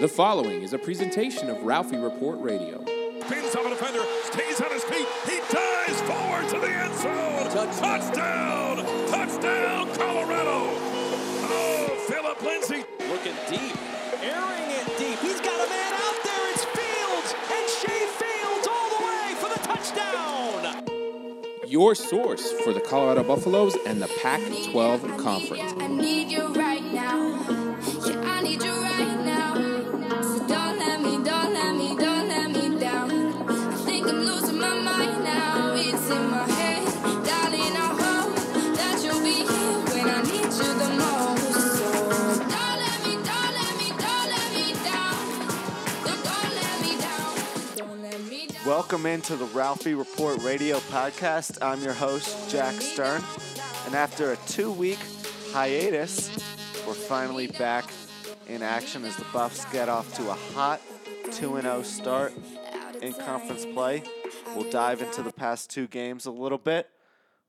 The following is a presentation of Ralphie Report Radio. Spins on a defender, stays on his feet. He dives forward to the end zone. Touchdown! Touchdown, Colorado! Oh, Philip Lindsay. Looking deep, airing it deep. He's got a man out there. It's Fields, and Shay Fields all the way for the touchdown. Your source for the Colorado Buffaloes and the Pac 12 Yeah, Conference. Welcome into the Ralphie Report Radio Podcast. I'm your host, Jack Stern. And after a two week hiatus, we're finally back in action as the Buffs get off to a hot 2 0 start in conference play. We'll dive into the past two games a little bit.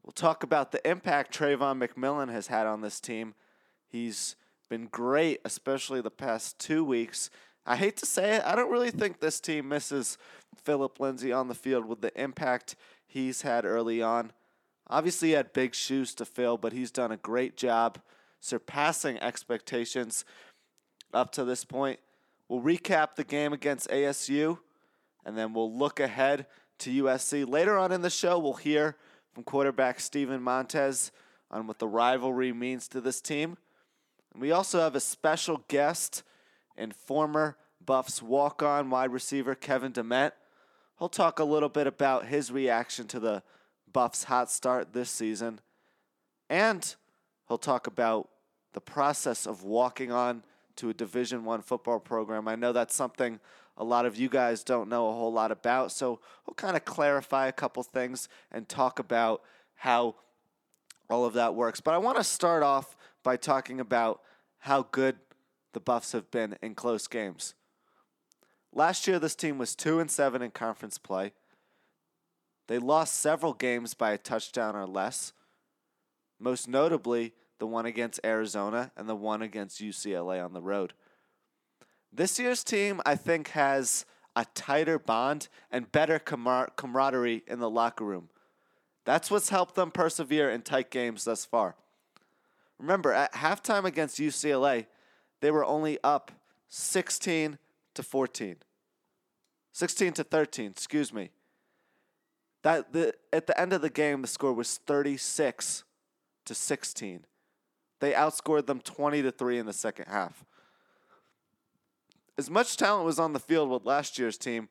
We'll talk about the impact Travon McMillian has had on this team. He's been great, especially the past two weeks. I hate to say it, I don't really think this team misses Philip Lindsay on the field with the impact he's had early on. Obviously, he had big shoes to fill, but he's done a great job surpassing expectations up to this point. We'll recap the game against ASU, and then we'll look ahead to USC. Later on in the show, we'll hear from quarterback Steven Montez on what the rivalry means to this team. And we also have a special guest and former Buffs walk on wide receiver Kevin Dement. He'll talk a little bit about his reaction to the Buffs' hot start this season. And he'll talk about the process of walking on to a Division One football program. I know that's something a lot of you guys don't know a whole lot about, so we'll kind of clarify a couple things and talk about how all of that works. But I want to start off by talking about how good the Buffs have been in close games. Last year, this team was two and seven in conference play. They lost several games by a touchdown or less. Most notably, the one against Arizona and the one against UCLA on the road. This year's team, I think, has a tighter bond and better camar- camaraderie in the locker room. That's what's helped them persevere in tight games thus far. Remember, at halftime against UCLA, they were only up 16 to 14. 16 to 13, excuse me. That the at the end of the game the score was 36 to 16. They outscored them 20 to 3 in the second half. As much talent was on the field with last year's team,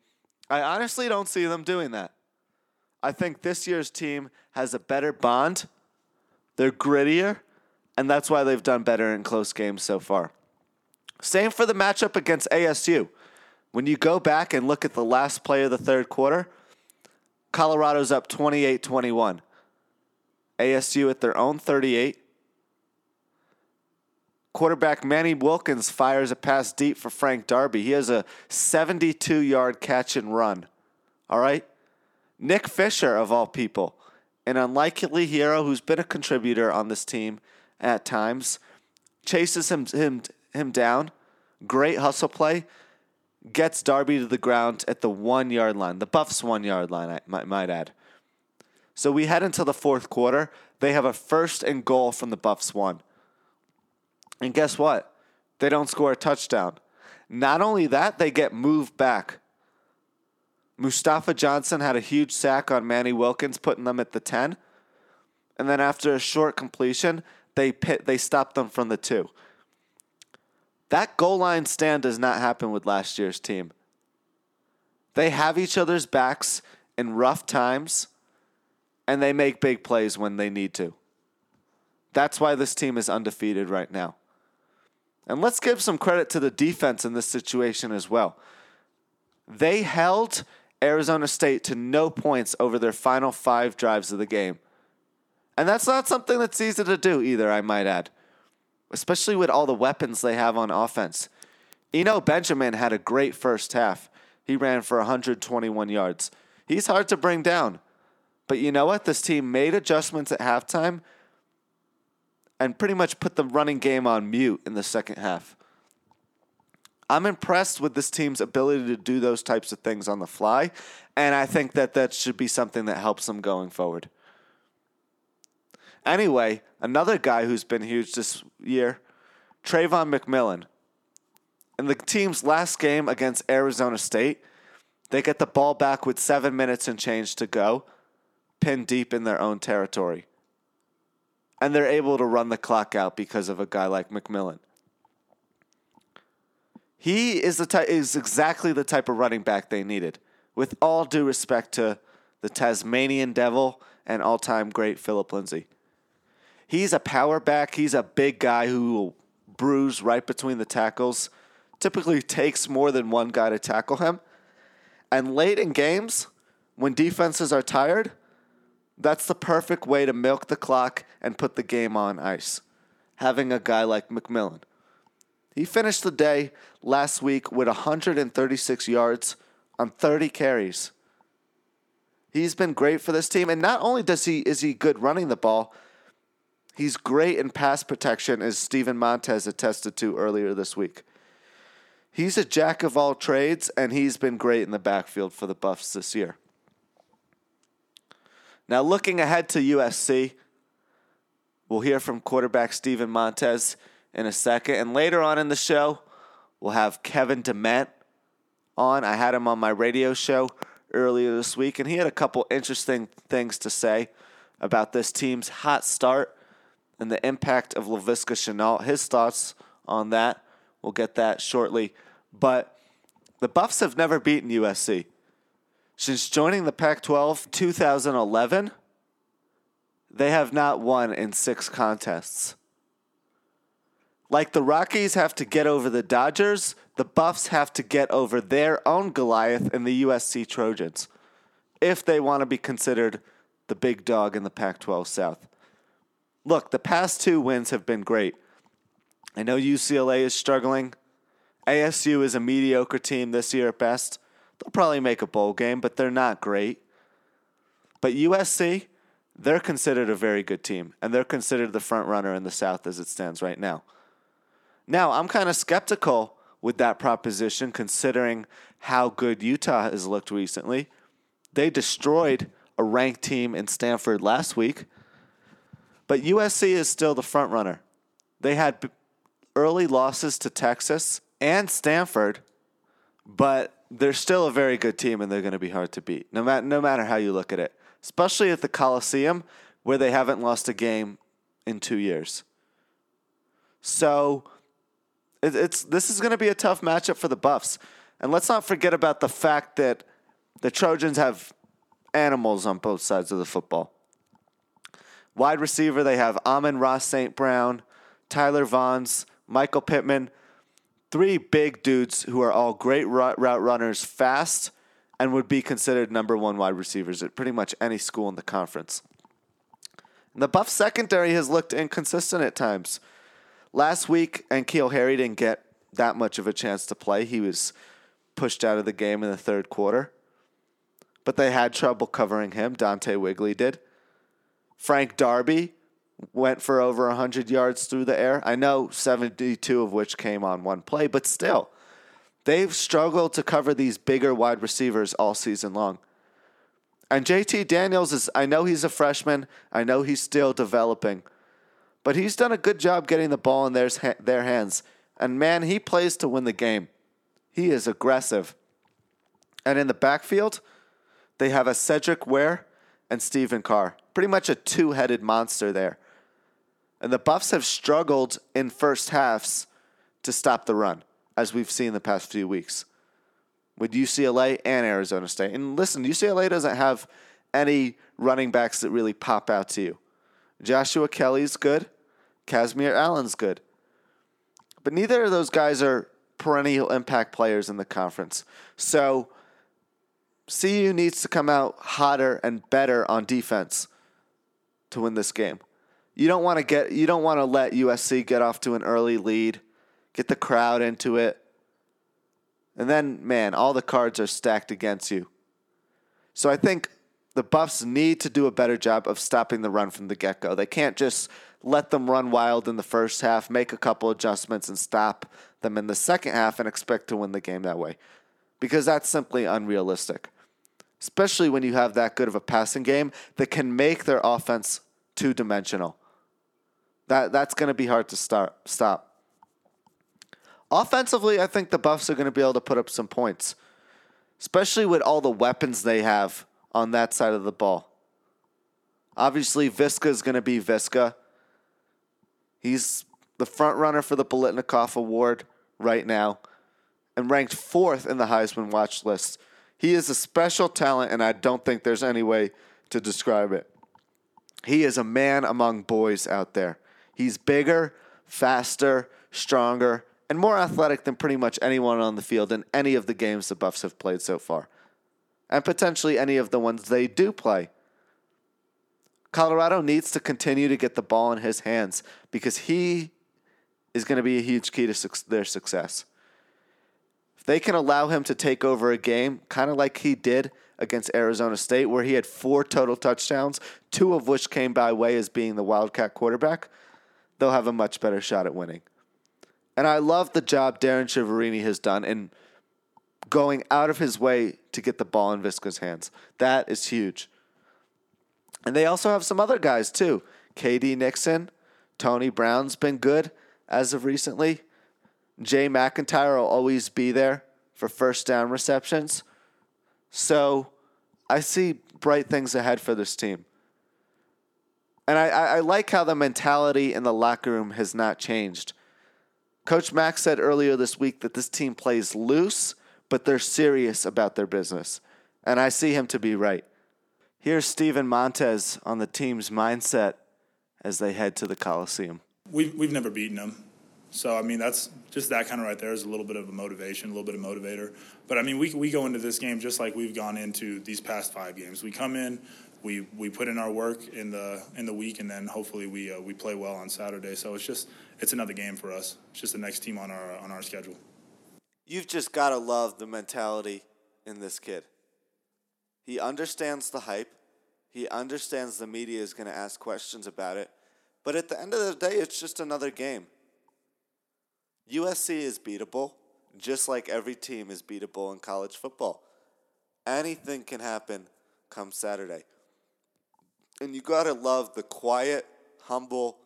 I honestly don't see them doing that. I think this year's team has a better bond. They're grittier, and that's why they've done better in close games so far. Same for the matchup against ASU. When you go back and look at the last play of the third quarter, Colorado's up 28 21. ASU at their own 38. Quarterback Manny Wilkins fires a pass deep for Frank Darby. He has a 72 yard catch and run. All right? Nick Fisher, of all people, an unlikely hero who's been a contributor on this team at times, chases him, him, him down. Great hustle play. Gets Darby to the ground at the one yard line, the Buffs one yard line, I might, might add. So we head into the fourth quarter. They have a first and goal from the Buffs one. And guess what? They don't score a touchdown. Not only that, they get moved back. Mustafa Johnson had a huge sack on Manny Wilkins, putting them at the 10. And then after a short completion, they pit, they stopped them from the two. That goal line stand does not happen with last year's team. They have each other's backs in rough times, and they make big plays when they need to. That's why this team is undefeated right now. And let's give some credit to the defense in this situation as well. They held Arizona State to no points over their final five drives of the game. And that's not something that's easy to do either, I might add, especially with all the weapons they have on offense. Eno Benjamin had a great first half. He ran for 121 yards. He's hard to bring down. But you know what? This team made adjustments at halftime and pretty much put the running game on mute in the second half. I'm impressed with this team's ability to do those types of things on the fly, and I think that that should be something that helps them going forward. Anyway, another guy who's been huge this year, Travon McMillian. In the team's last game against Arizona State, they get the ball back with seven minutes and change to go, pinned deep in their own territory. And they're able to run the clock out because of a guy like McMillian. He is the is exactly the type of running back they needed. With all due respect to the Tasmanian Devil and all-time great Philip Lindsay. He's a power back. He's a big guy who will bruise right between the tackles. Typically takes more than one guy to tackle him. And late in games, when defenses are tired, that's the perfect way to milk the clock and put the game on ice. Having a guy like McMillian. He finished the day last week with 136 yards on 30 carries. He's been great for this team, and not only does he is he good running the ball, he's great in pass protection, as Steven Montez attested to earlier this week. He's a jack of all trades, and he's been great in the backfield for the Buffs this year. Now, looking ahead to USC, we'll hear from quarterback Steven Montez in a second. And later on in the show, we'll have Kevin Dement on. I had him on my radio show earlier this week, and he had a couple interesting things to say about this team's hot start and the impact of Laviska Shenault. His thoughts on that. We'll get that shortly. But the Buffs have never beaten USC. Since joining the Pac 12 2011, they have not won in six contests. Like the Rockies have to get over the Dodgers, the Buffs have to get over their own Goliath in the USC Trojans if they want to be considered the big dog in the Pac 12 South. Look, the past two wins have been great. I know UCLA is struggling. ASU is a mediocre team this year at best. They'll probably make a bowl game, but they're not great. But USC, they're considered a very good team, and they're considered the front runner in the South as it stands right now. Now, I'm kind of skeptical with that proposition considering how good Utah has looked recently. They destroyed a ranked team in Stanford last week, but USC is still the front runner. They had early losses to Texas and Stanford, but they're still a very good team and they're going to be hard to beat, no, ma- no matter how you look at it, especially at the Coliseum where they haven't lost a game in two years. So it, it's this is going to be a tough matchup for the Buffs. And let's not forget about the fact that the Trojans have animals on both sides of the football. Wide receiver, they have Amon-Ra St. Brown, Tyler Vaughns, Michael Pittman, three big dudes who are all great route runners, fast, and would be considered number one wide receivers at pretty much any school in the conference. And the Buff secondary has looked inconsistent at times. Last week, N'Keal Harry didn't get that much of a chance to play. He was pushed out of the game in the third quarter. But they had trouble covering him. Dante Wigley did. Frank Darby went for over 100 yards through the air. I know 72 of which came on one play, but still, they've struggled to cover these bigger wide receivers all season long. And JT Daniels is, I know he's a freshman, I know he's still developing, but he's done a good job getting the ball in their, their hands. And man, he plays to win the game. He is aggressive. And in the backfield, they have a Cedric Ware and Stephen Carr. Pretty much a two headed monster there. And the Buffs have struggled in first halves to stop the run, as we've seen the past few weeks with UCLA and Arizona State. And listen, UCLA doesn't have any running backs that really pop out to you. Joshua Kelley's good, Kazmeir Allen's good. But neither of those guys are perennial impact players in the conference. So CU needs to come out hotter and better on defense to win this game. You don't want to get you don't want to let USC get off to an early lead, get the crowd into it. And then, man, all the cards are stacked against you. So I think the Buffs need to do a better job of stopping the run from the get go. They can't just let them run wild in the first half, make a couple adjustments, and stop them in the second half and expect to win the game that way because that's simply unrealistic. Especially when you have that good of a passing game that can make their offense two dimensional. That that's going to be hard to start stop. Offensively, I think the Buffs are going to be able to put up some points, especially with all the weapons they have on that side of the ball. Obviously, Viska is going to be Viska. He's the front runner for the Biletnikoff Award right now and ranked fourth in the Heisman watch list. He is a special talent, and I don't think there's any way to describe it. He is a man among boys out there. He's bigger, faster, stronger, and more athletic than pretty much anyone on the field in any of the games the Buffs have played so far, and potentially any of the ones they do play. Colorado needs to continue to get the ball in his hands because he is going to be a huge key to su- their success. They can allow him to take over a game, kind of like he did against Arizona State, where he had four total touchdowns, two of which came by way as being the Wildcat quarterback, they'll have a much better shot at winning. And I love the job Darren Chiaverini has done in going out of his way to get the ball in Viska's hands. That is huge. And they also have some other guys too. KD Nixon, Tony Brown's been good as of recently. Jay MacIntyre will always be there for first down receptions. So I see bright things ahead for this team. And I, I like how the mentality in the locker room has not changed. Coach Mack said earlier this week that this team plays loose, but they're serious about their business. And I see him to be right. Here's Steven Montez on the team's mindset as they head to the Coliseum. We've, we've never beaten them. So, I mean, that's just that kind of right there is a little bit of a motivation, a little bit of motivator. But, I mean, we, we go into this game just like we've gone into these past five games. We come in, we, we put in our work in the in the week, and then hopefully we uh, we play well on Saturday. So it's just it's another game for us. It's just the next team on our on our schedule. You've just got to love the mentality in this kid. He understands the hype. He understands the media is going to ask questions about it. But at the end of the day, it's just another game. USC is beatable, just like every team is beatable in college football. Anything can happen come Saturday. And you got to love the quiet, humble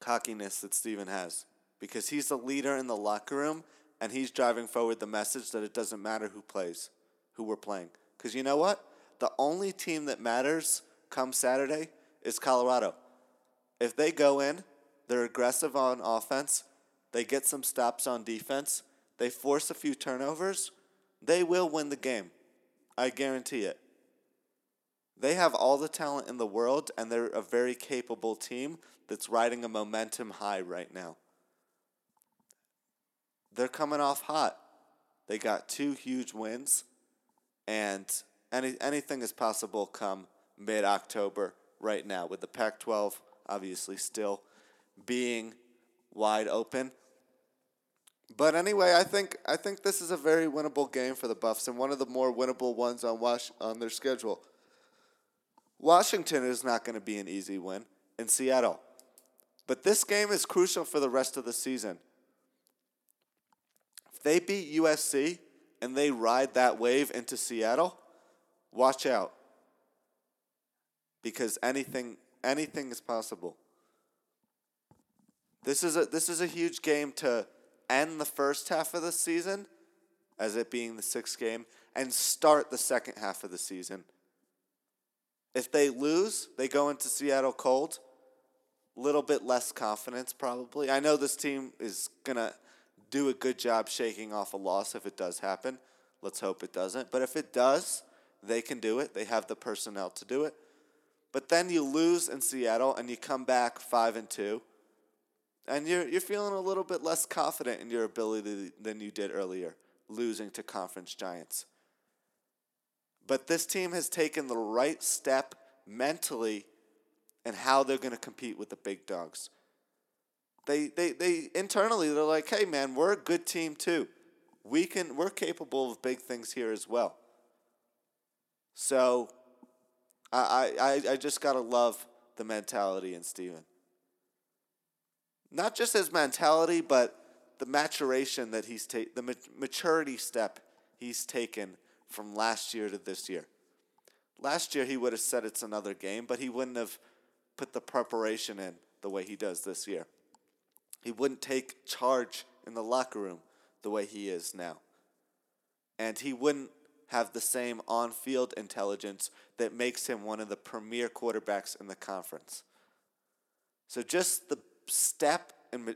cockiness that Steven has because he's the leader in the locker room and he's driving forward the message that it doesn't matter who plays, who we're playing. Because you know what? The only team that matters come Saturday is Colorado. If they go in, they're aggressive on offense, they get some stops on defense, they force a few turnovers, they will win the game. I guarantee it. They have all the talent in the world, and they're a very capable team that's riding a momentum high right now. They're coming off hot. They got two huge wins, and any, anything is possible come mid October right now, with the Pac 12 obviously still being wide open. But anyway, I think I think this is a very winnable game for the Buffs and one of the more winnable ones on Was- on their schedule. Washington is not going to be an easy win in Seattle. But this game is crucial for the rest of the season. If they beat USC and they ride that wave into Seattle, watch out. Because anything anything is possible. This is a this is a huge game to end the first half of the season as it being the sixth game and start the second half of the season. If they lose, they go into Seattle cold. Little bit less confidence, probably. I know this team is going to do a good job shaking off a loss if it does happen. Let's hope it doesn't. But if it does, they can do it. They have the personnel to do it. But then you lose in Seattle and you come back 5 and 2. And you're you're feeling a little bit less confident in your ability than you did earlier, losing to conference giants. But this team has taken the right step mentally in how they're going to compete with the big dogs. They, they, they internally they're like, hey man, we're a good team too. We can we're capable of big things here as well. So I I, I just gotta love the mentality in Steven. Not just his mentality, but the maturation that he's taken, the ma- maturity step he's taken from last year to this year. Last year he would have said it's another game, but he wouldn't have put the preparation in the way he does this year. He wouldn't take charge in the locker room the way he is now. And he wouldn't have the same on field intelligence that makes him one of the premier quarterbacks in the conference. So just the step and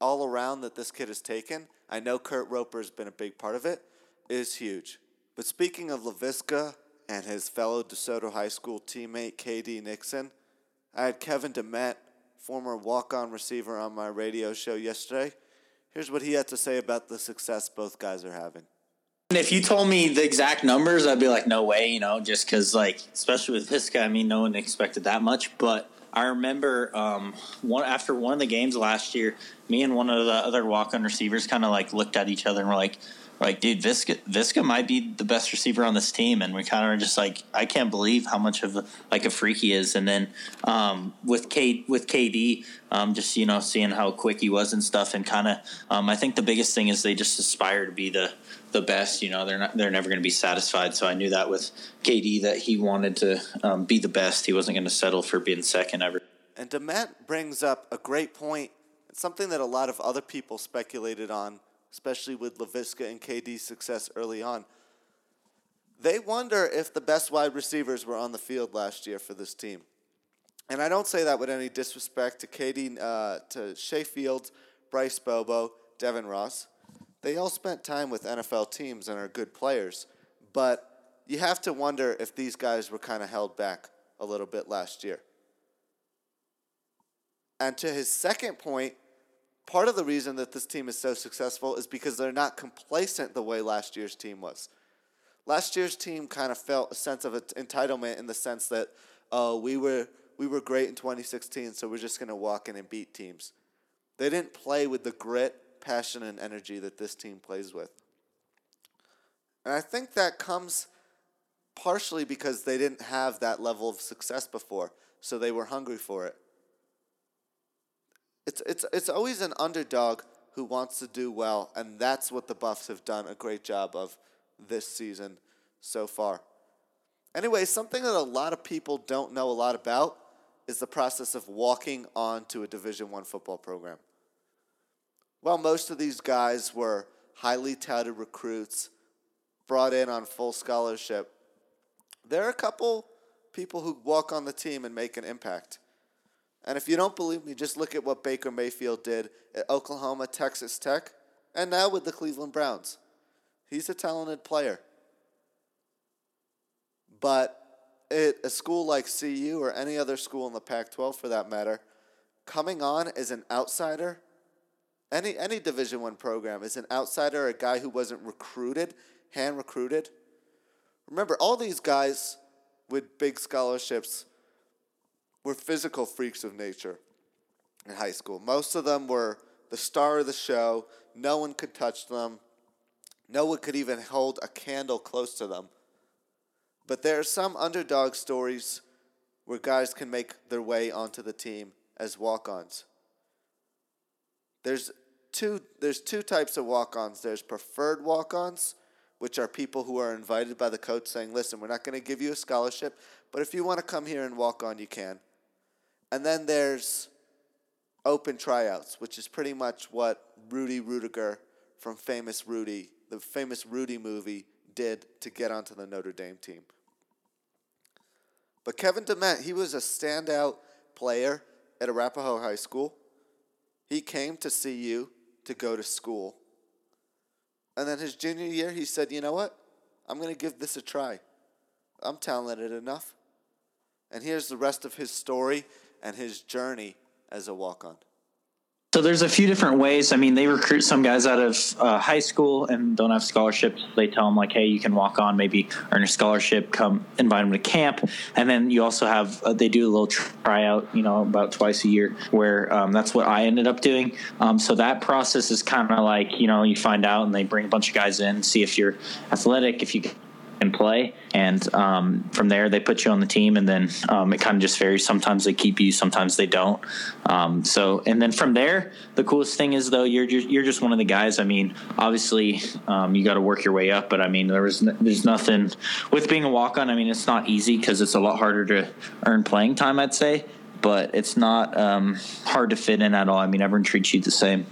all around that this kid has taken, I know Kurt Roper has been a big part of it, is huge. But speaking of Laviska and his fellow DeSoto High School teammate KD Nixon, I had Kevin DeMett, former walk-on receiver, on my radio show yesterday. Here's what he had to say about the success both guys are having. If you told me the exact numbers, I'd be like, no way, you know, just because, like, especially with guy, I mean, no one expected that much. But I remember um, one after one of the games last year, me and one of the other walk-on receivers kind of like looked at each other and were like, like, dude, Visca Viska might be the best receiver on this team, and we kind of are just like, I can't believe how much of a, like a freak he is. And then um, with K with KD, um, just you know, seeing how quick he was and stuff, and kind of, um, I think the biggest thing is they just aspire to be the the best. You know, they're not they're never going to be satisfied. So I knew that with KD that he wanted to um, be the best. He wasn't going to settle for being second ever. And Demet brings up a great point. Something that a lot of other people speculated on especially with Laviska and KD's success early on. They wonder if the best wide receivers were on the field last year for this team. And I don't say that with any disrespect to KD, uh, to Shay Fields, Bryce Bobo, Devin Ross. They all spent time with NFL teams and are good players. But you have to wonder if these guys were kind of held back a little bit last year. And to his second point, part of the reason that this team is so successful is because they're not complacent the way last year's team was. Last year's team kind of felt a sense of entitlement in the sense that, oh, we were we were great in 2016, so we're just going to walk in and beat teams. They didn't play with the grit, passion, and energy that this team plays with. And I think that comes partially because they didn't have that level of success before, so they were hungry for it. It's, it's, it's always an underdog who wants to do well, and that's what the Buffs have done a great job of this season so far. Anyway, something that a lot of people don't know a lot about is the process of walking on to a Division One football program. While most of these guys were highly touted recruits, brought in on full scholarship, there are a couple people who walk on the team and make an impact. And if you don't believe me, just look at what Baker Mayfield did at Oklahoma, Texas Tech, and now with the Cleveland Browns. He's a talented player. But at a school like CU or any other school in the Pac 12 for that matter, coming on as an outsider, any, any Division One program, is an outsider, a guy who wasn't recruited, hand recruited. Remember, all these guys with big scholarships were physical freaks of nature in high school. Most of them were the star of the show. No one could touch them. No one could even hold a candle close to them. But there are some underdog stories where guys can make their way onto the team as walk-ons. There's two there's two types of walk-ons. There's preferred walk-ons, which are people who are invited by the coach saying, "Listen, we're not going to give you a scholarship, but if you want to come here and walk on, you can." And then there's open tryouts, which is pretty much what Rudy Ruettiger from Famous Rudy, the famous Rudy movie, did to get onto the Notre Dame team. But Kevin DeMent, he was a standout player at Arapahoe High School. He came to CU to go to school. And then his junior year, he said, you know what? I'm going to give this a try. I'm talented enough. And here's the rest of his story and his journey as a walk on? So there's a few different ways. I mean, they recruit some guys out of uh, high school and don't have scholarships. They tell them like, "Hey, you can walk on, maybe earn a scholarship, come invite them to camp." And then you also have uh, they do a little tryout, you know, about twice a year. Where um, that's what I ended up doing. Um, so that process is kind of like you know you find out and they bring a bunch of guys in, see if you're athletic, if you and play. And um, from there, they put you on the team, and then um, it kind of just varies. Sometimes they keep you, sometimes they don't. Um, so, and then from there, the coolest thing is though you're just, you're just one of the guys. I mean, obviously, um, you got to work your way up, but I mean, there was there's nothing with being a walk on. I mean, it's not easy because it's a lot harder to earn playing time, I'd say. But it's not um, hard to fit in at all. I mean, everyone treats you the same.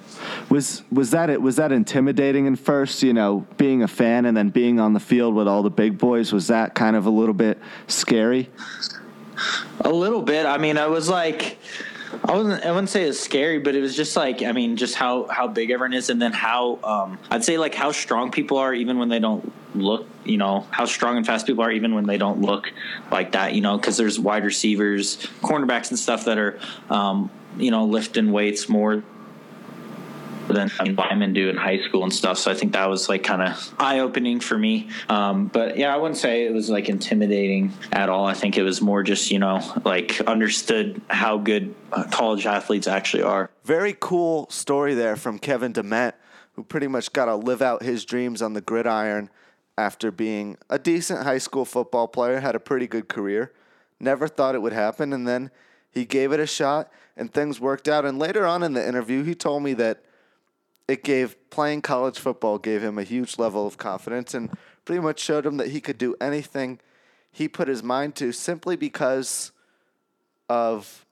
Was was that it? Was that intimidating in first? You know, being a fan and then being on the field with all the big boys. Was that kind of a little bit scary? A little bit. I mean, I was like, I wasn't. I wouldn't say it's scary, but it was just like, I mean, just how how big everyone is, and then how um, I'd say like how strong people are, even when they don't look. You know, how strong and fast people are, even when they don't look like that. You know, because there's wide receivers, cornerbacks, and stuff that are, um, you know, lifting weights more than linemen do in high school and stuff. So I think that was like kind of eye opening for me. Um, but yeah, I wouldn't say it was like intimidating at all. I think it was more just, you know, like understood how good uh, college athletes actually are. Very cool story there from Kevin Dement, who pretty much got to live out his dreams on the gridiron after being a decent high school football player, had a pretty good career. Never thought it would happen. And then he gave it a shot and things worked out. And later on in the interview, he told me that it gave playing college football gave him a huge level of confidence and pretty much showed him that he could do anything he put his mind to simply because of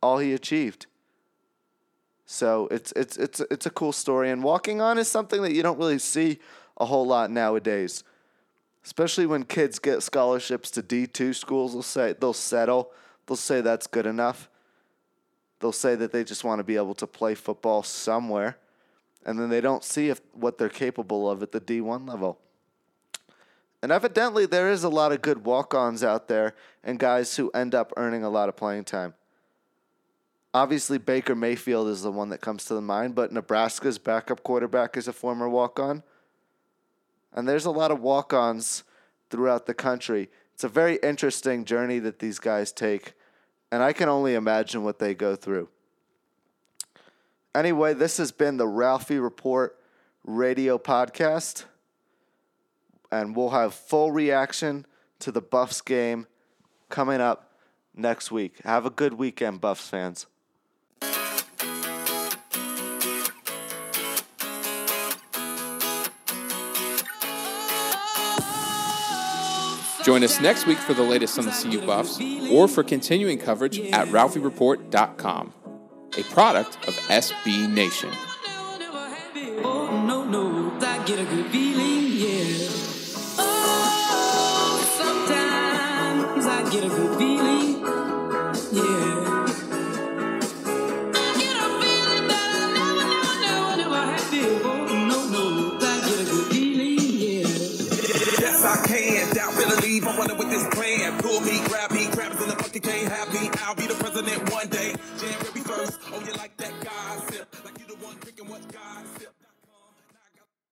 all he achieved. So it's it's it's it's a cool story and walking on is something that you don't really see a whole lot nowadays. Especially when kids get scholarships to D2 schools, they'll say they'll settle. They'll say that's good enough. They'll say that they just want to be able to play football somewhere and then they don't see if what they're capable of at the D1 level. And evidently, there is a lot of good walk ons out there and guys who end up earning a lot of playing time. Obviously, Baker Mayfield is the one that comes to the mind, but Nebraska's backup quarterback is a former walk on. And there's a lot of walk ons throughout the country. It's a very interesting journey that these guys take, and I can only imagine what they go through. Anyway, this has been the Ralphie Report radio podcast, and we'll have full reaction to the Buffs game coming up next week. Have a good weekend, Buffs fans. Join us next week for the latest on the CU Buffs or for continuing coverage at ralphiereport.com a product of SB Nation.